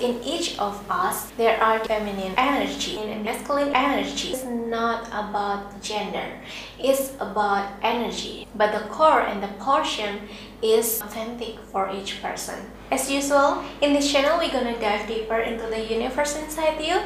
In each of us, there are feminine energy and masculine energy. It's not about gender, it's about energy. But the core and the portion is authentic for each person. As usual, in this channel, we're gonna dive deeper into the universe inside you.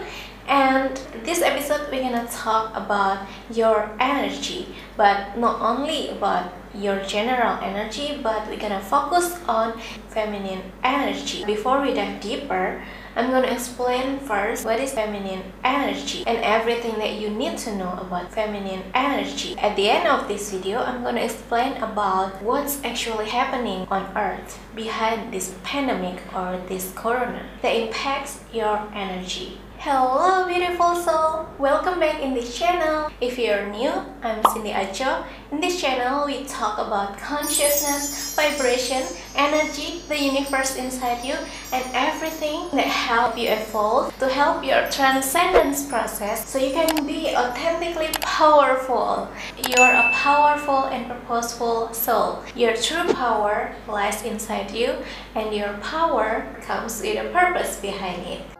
And this episode, we're gonna talk about your energy, but not only about your general energy, but we're gonna focus on feminine energy. Before we dive deeper, I'm gonna explain first what is feminine energy and everything that you need to know about feminine energy. At the end of this video, I'm gonna explain about what's actually happening on earth behind this pandemic or this corona that impacts your energy. Hello beautiful soul! Welcome back in this channel. If you're new, I'm Cindy Aco. In this channel, we talk about consciousness, vibration, energy, the universe inside you, and everything that help you evolve to help your transcendence process so you can be authentically powerful. You're a powerful and purposeful soul. Your true power lies inside you and your power comes with a purpose behind it.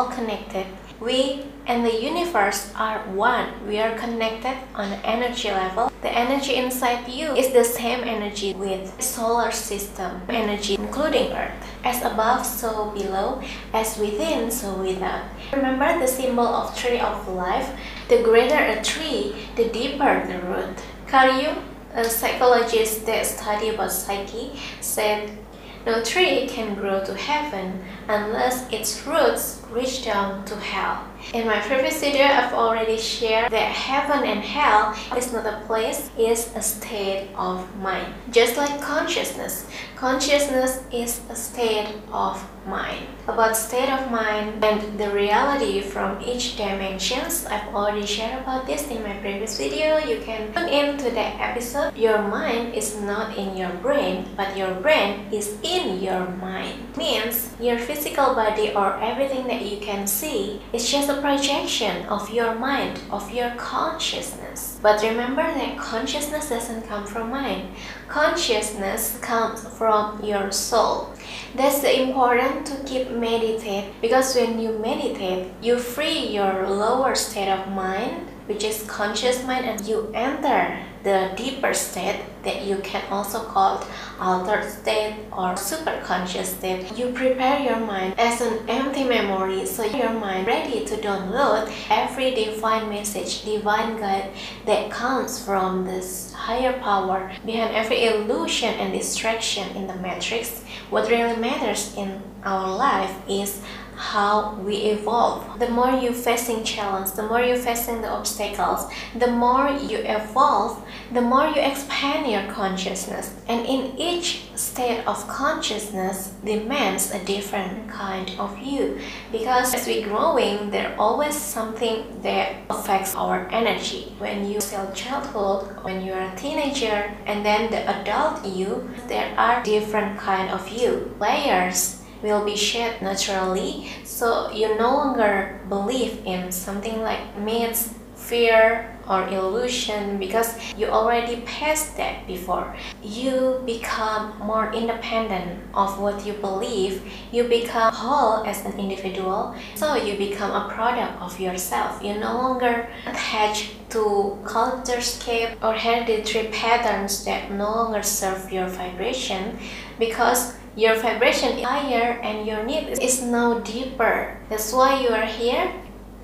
All connected. We and the universe are one. We are connected on an energy level. The energy inside you is the same energy with solar system energy including earth. As above, so below, as within, so without. Remember the symbol of tree of life? The greater a tree, the deeper the root. Carl Jung, a psychologist that study about psyche, said no tree can grow to heaven unless its roots reach down to hell. In my previous video, I've already shared that heaven and hell is not a place, it's a state of mind. Just like consciousness, consciousness is a state of mind. About state of mind and the reality from each dimensions, I've already shared about this in my previous video. You can tune into that episode. Your mind is not in your brain, but your brain is in your mind. Means your physical body or everything that you can see is just a projection of your mind, of your consciousness. But remember that consciousness doesn't come from mind. Consciousness comes from your soul. That's important to keep meditate because when you meditate, you free your lower state of mind, which is conscious mind, and you enter the deeper state that you can also call altered state or superconscious state. You prepare your mind as an memory so your mind ready to download every divine message, divine guide that comes from this higher power. Behind every illusion and distraction in the matrix, what really matters in our life is how we evolve. The more you're facing challenge, the more you're facing the obstacles, the more you evolve, the more you expand your consciousness. And in each state of consciousness demands a different kind of you. Because as we growing, there always something that affects our energy. When you still childhood, when you're a teenager, and then the adult you, there are different kind of you. Layers will be shed naturally. So you no longer believe in something like myths fear or illusion because you already passed that before. You become more independent of what you believe. You become whole as an individual. So you become a product of yourself. You no longer attach to culturescape or hereditary patterns that no longer serve your vibration because your vibration is higher and your need is now deeper. That's why you are here.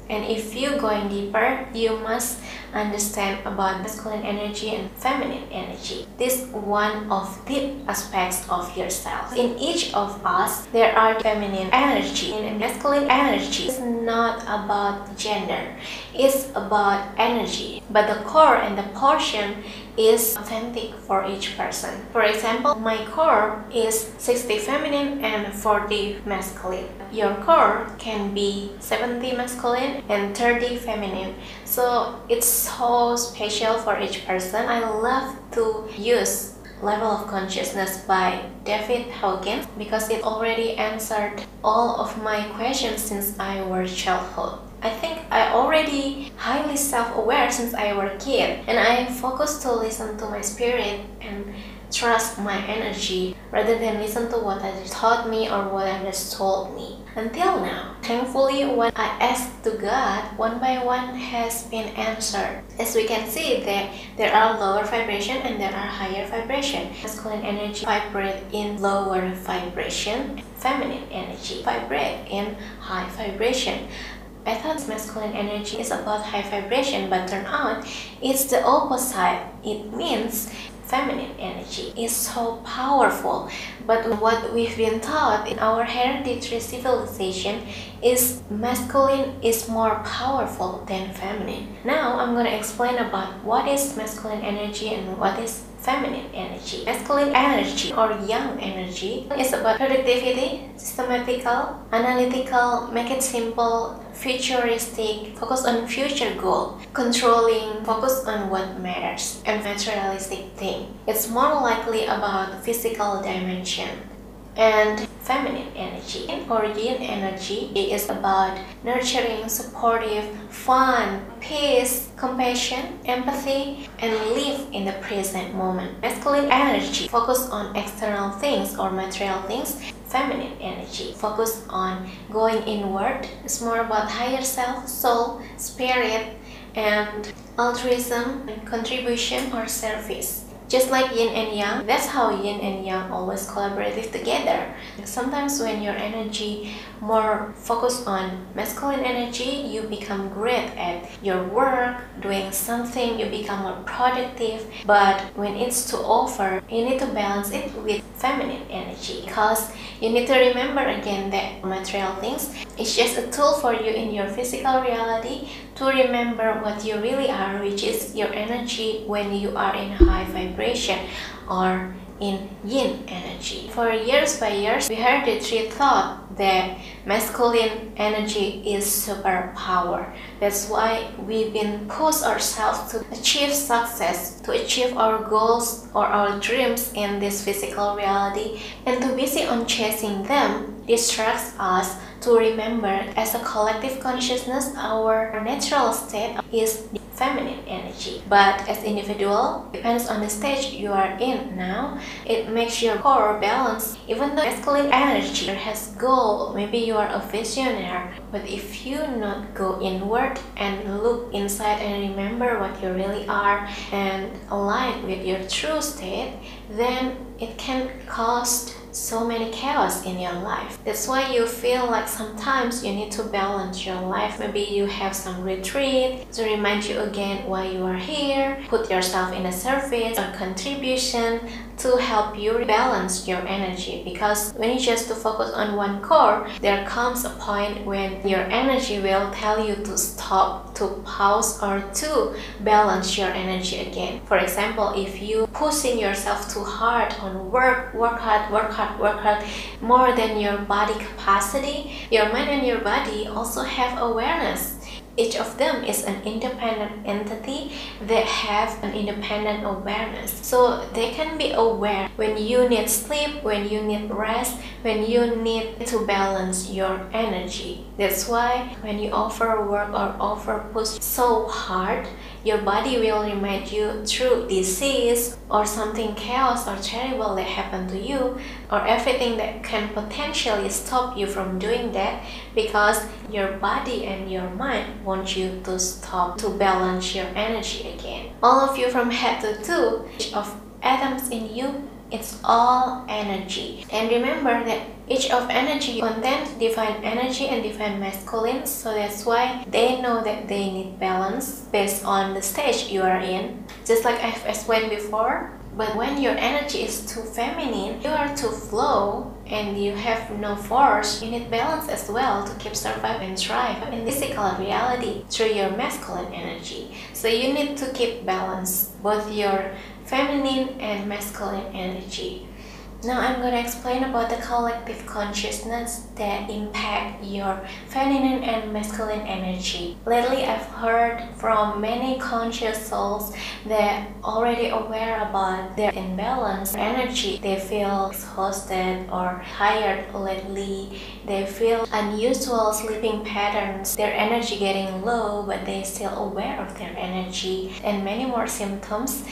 And if you're going deeper, you must understand about masculine energy and feminine energy. This one of deep aspects of yourself. In each of us, there are feminine energy and masculine energy. It's not about gender, it's about energy. But the core and the portion is authentic for each person. For example, my core is 60 feminine and 40 masculine. Your core can be 70 masculine and 30 feminine. So it's so special for each person. I love to use Level of Consciousness by David Hawkins because it already answered all of my questions since I was childhood. I think I already highly self-aware since I was a kid and I focus to listen to my spirit and trust my energy rather than listen to what others taught me or what others told me. Until now, thankfully, when I asked to God, one by one has been answered. As we can see, that there are lower vibration and there are higher vibration. Masculine energy vibrate in lower vibration, feminine energy vibrate in high vibration. I thought masculine energy is about high vibration, but turn out it's the opposite. It means feminine energy is so powerful. But what we've been taught in our hereditary civilization is masculine is more powerful than feminine. Now I'm going to explain about what is masculine energy and what is feminine energy. Masculine energy or yang energy is about productivity, systematical, analytical, make it simple, futuristic, focus on future goal, controlling, focus on what matters, and materialistic thing. It's more likely about physical dimension and feminine energy. Or yin energy is about nurturing, supportive, fun, peace, compassion, empathy, and live in the present moment. Masculine energy focus on external things or material things. Feminine energy focus on going inward. It's more about higher self, soul, spirit, and altruism, and contribution, or service. Just like yin and yang, that's how yin and yang always collaborate together. Sometimes when your energy more focused on masculine energy, you become great at your work, doing something, you become more productive. But when it's to offer, you need to balance it with feminine energy because you need to remember again that material things is just a tool for you in your physical reality to remember what you really are, which is your energy when you are in high vibration or in yin energy. For years by years, we heard the three thought that masculine energy is superpower. That's why we've been push ourselves to achieve success, to achieve our goals or our dreams in this physical reality, and to busy on chasing them distracts us to remember as a collective consciousness our natural state is feminine energy. But as individual, depends on the stage you are in now, it makes your core balance. Even though masculine energy has goal, maybe you are a visionary, but if you not go inward and look inside and remember what you really are and align with your true state, then it can cause so many chaos in your life. That's why you feel like sometimes you need to balance your life. Maybe you have some retreat to remind you again why you are here, put yourself in a service or contribution to help you balance your energy because when you just to focus on one core, there comes a point when your energy will tell you to stop, to pause or to balance your energy again. For example, if you pushing yourself too hard on work, work hard, work hard, work hard, more than your body capacity, your mind and your body also have awareness each of them is an independent entity that have an independent awareness. So they can be aware when you need sleep, when you need rest, when you need to balance your energy. That's why when you offer work or offer push so hard, your body will remind you through disease or something chaos or terrible that happened to you or everything that can potentially stop you from doing that because your body and your mind want you to stop to balance your energy again. All of you from head to toe, each of atoms in you it's all energy. And remember that each of energy contains divine energy and divine masculine, so that's why they know that they need balance based on the stage you are in. Just like I've explained before, but when your energy is too feminine, you are too flow and you have no force, you need balance as well to keep survive and thrive in physical reality through your masculine energy. So you need to keep balance, both your feminine and masculine energy. Now I'm going to explain about the collective consciousness that impact your feminine and masculine energy. Lately, I've heard from many conscious souls that already aware about their imbalance energy. They feel exhausted or tired lately. They feel unusual sleeping patterns. Their energy getting low, but they still aware of their energy and many more symptoms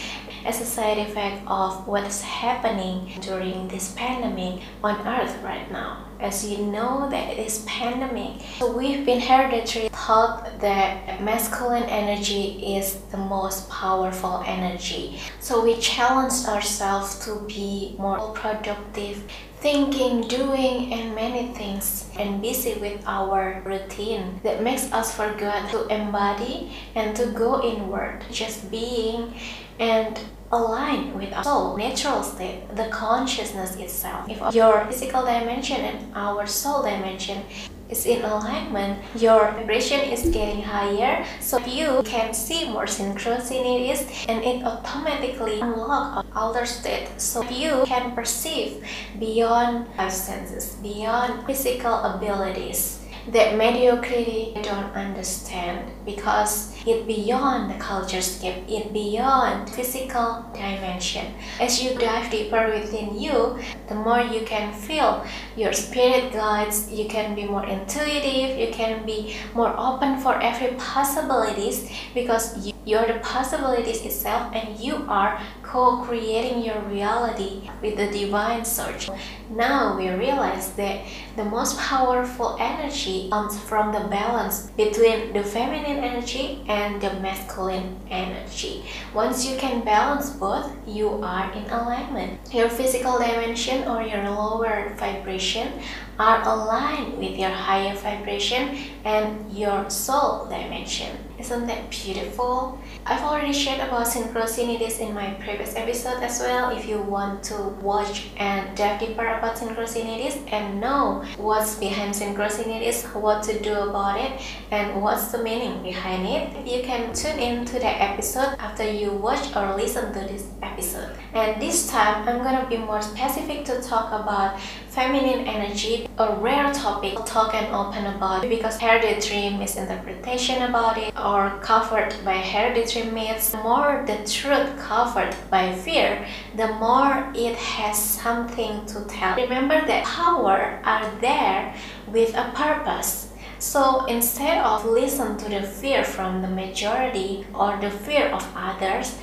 as a side effect of what's happening during this pandemic on earth right now. As you know that this pandemic so we've been hereditary taught that masculine energy is the most powerful energy. So we challenged ourselves to be more productive thinking, doing, and many things, and busy with our routine that makes us forget to embody and to go inward, just being and align with our soul natural state, the consciousness itself. If your physical dimension and our soul dimension is in alignment, your vibration is getting higher, so you can see more synchronicities and it automatically unlock outer state. So you can perceive beyond five senses, beyond physical abilities that mediocrity don't understand because it beyond the culture scape, it beyond physical dimension. As you dive deeper within you, the more you can feel your spirit guides, you can be more intuitive, you can be more open for every possibilities because you, you're the possibilities itself and you are co-creating your reality with the divine source. Now we realize that the most powerful energy comes from the balance between the feminine energy and the masculine energy. Once you can balance both, you are in alignment. Your physical dimension or your lower vibration are aligned with your higher vibration and your soul dimension. Isn't that beautiful? I've already shared about synchronicities in my previous episode as well. If you want to watch and dive deeper about synchronicities and know what's behind synchronicities, what to do about it, and what's the meaning behind it, you can tune in to that episode after you watch or listen to this episode. And this time, I'm gonna be more specific to talk about feminine energy, a rare topic to talk and open about because hereditary misinterpretation about it or covered by hereditary myths. The more the truth covered by fear, the more it has something to tell. Remember that power are there with a purpose. So instead of listen to the fear from the majority or the fear of others,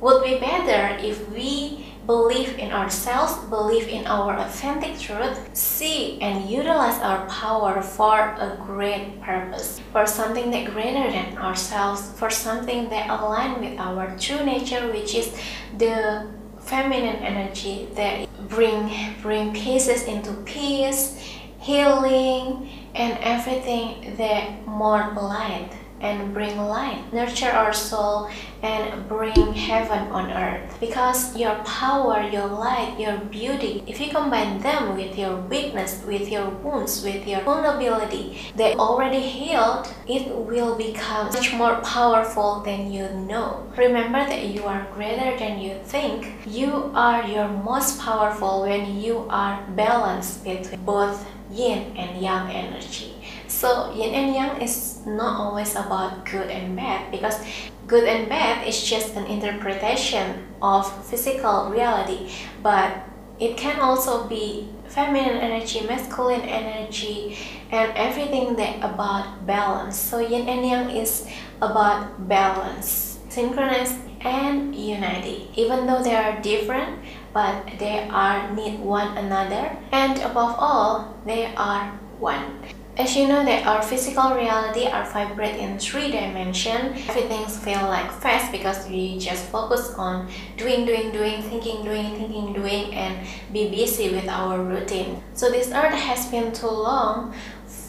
would be better if we believe in ourselves, believe in our authentic truth, see and utilize our power for a great purpose, for something that greater than ourselves, for something that align with our true nature, which is the feminine energy that bring bring pieces into peace, healing, and everything that more light and bring light, nurture our soul, and bring heaven on earth. Because your power, your light, your beauty, if you combine them with your weakness, with your wounds, with your vulnerability, they already healed, it will become much more powerful than you know. Remember that you are greater than you think. You are your most powerful when you are balanced between both yin and yang energy. So yin and yang is not always about good and bad because good and bad is just an interpretation of physical reality, but it can also be feminine energy, masculine energy, and everything that about balance. So yin and yang is about balance, synchronous and unity. Even though they are different, but they are need one another, and above all, they are one. As you know that our physical reality are vibrate in three dimension, everything feel like fast because we just focus on doing, doing, doing, thinking, doing, thinking, doing, and be busy with our routine. So this earth has been too long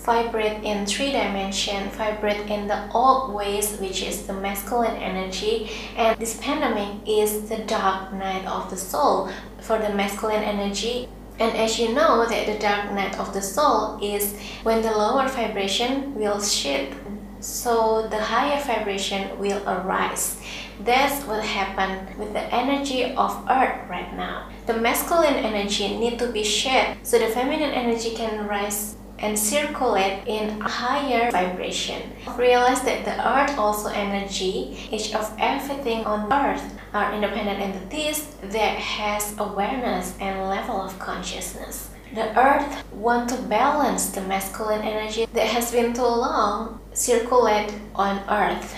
vibrate in three dimension, vibrate in the old ways, which is the masculine energy, and this pandemic is the dark night of the soul for the masculine energy and as you know that the dark night of the soul is when the lower vibration will shift so the higher vibration will arise. That's what happened with the energy of earth right now. The masculine energy need to be shed so the feminine energy can rise and circulate in higher vibration. Realize that the earth also energy, each of everything on earth are independent entities that has awareness and level of consciousness. The earth want to balance the masculine energy that has been too long circulate on earth.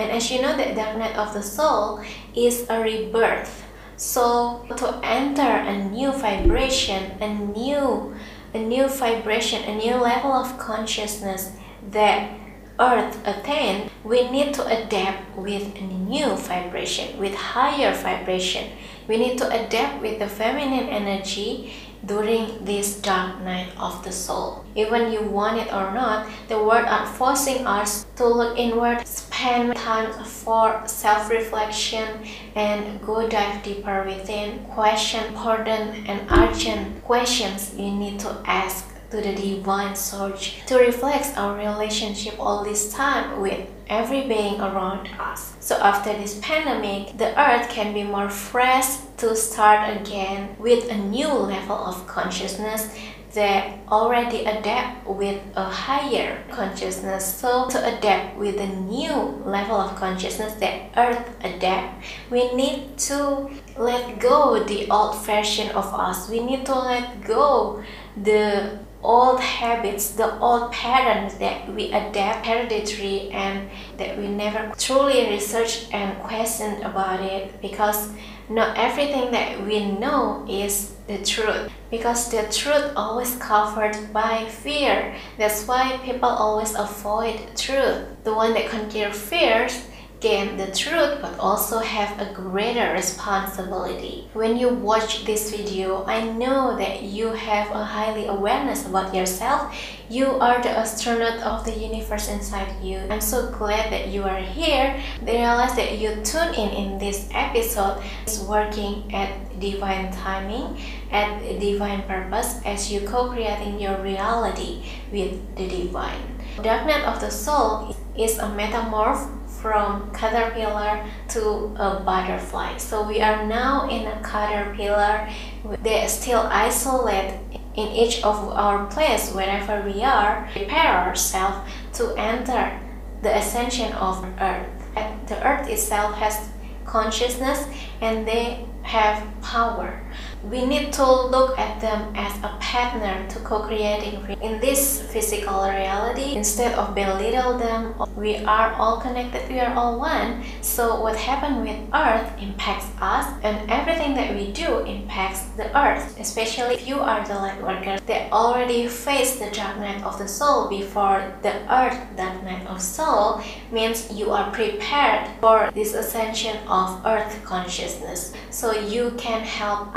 And as you know that dark night of the soul is a rebirth. So to enter a new vibration, a new a new vibration, a new level of consciousness that Earth attained, we need to adapt with a new vibration, with higher vibration. We need to adapt with the feminine energy during this dark night of the soul. Even you want it or not, the world are forcing us to look inward, spend time for self-reflection, and go dive deeper within. Question important and urgent questions you need to ask to the divine source to reflect our relationship all this time with every being around us. So after this pandemic, the earth can be more fresh to start again with a new level of consciousness that already adapt with a higher consciousness. So to adapt with a new level of consciousness that earth adapt, we need to let go the old version of us. We need to let go the old habits, the old patterns that we adapt hereditary and that we never truly research and question about it because not everything that we know is the truth. Because the truth always covered by fear. That's why people always avoid truth. The one that conquer fears gain the truth but also have a greater responsibility. When you watch this video, I know that you have a highly awareness about yourself. You are the astronaut of the universe inside you. I'm so glad that you are here. They realize that you tune in in this episode is working at divine timing, at divine purpose as you co-creating your reality with the divine. Dark night of the soul is a metamorph from caterpillar to a butterfly. So we are now in a caterpillar. They still isolate in each of our place wherever we are. Prepare ourselves to enter the ascension of earth. And the earth itself has consciousness and they have power. We need to look at them as a partner to co-creating in this physical reality instead of belittle them. We are all connected, we are all one. So what happened with earth impacts us and everything that we do impacts the earth. Especially if you are the light worker that already faced the dark night of the soul before the earth dark night of soul means you are prepared for this ascension of earth consciousness. So you can help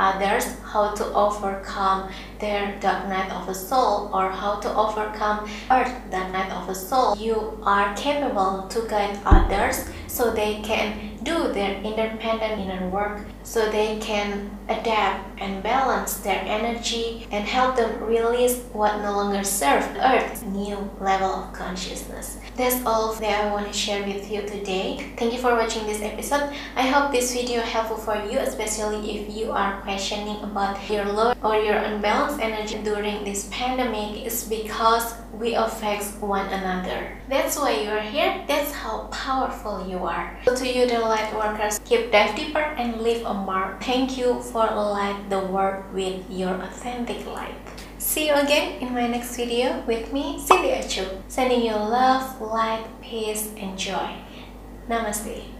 how to overcome their dark night of the soul or how to overcome earth dark night of the soul. You are capable to guide others so they can do their independent inner work so they can adapt and balance their energy and help them release what no longer serves earth's new level of consciousness. That's all that I want to share with you today. Thank you for watching this episode. I hope this video helpful for you, especially if you are questioning about your low or your unbalanced energy during this pandemic is because we affect one another. That's why you are here. That's how powerful you are. So to you the light workers, keep dive deeper and leave a mark. Thank you for light the world with your authentic light. See you again in my next video with me, Cindy Aco. Sending you love, light, peace, and joy. Namaste.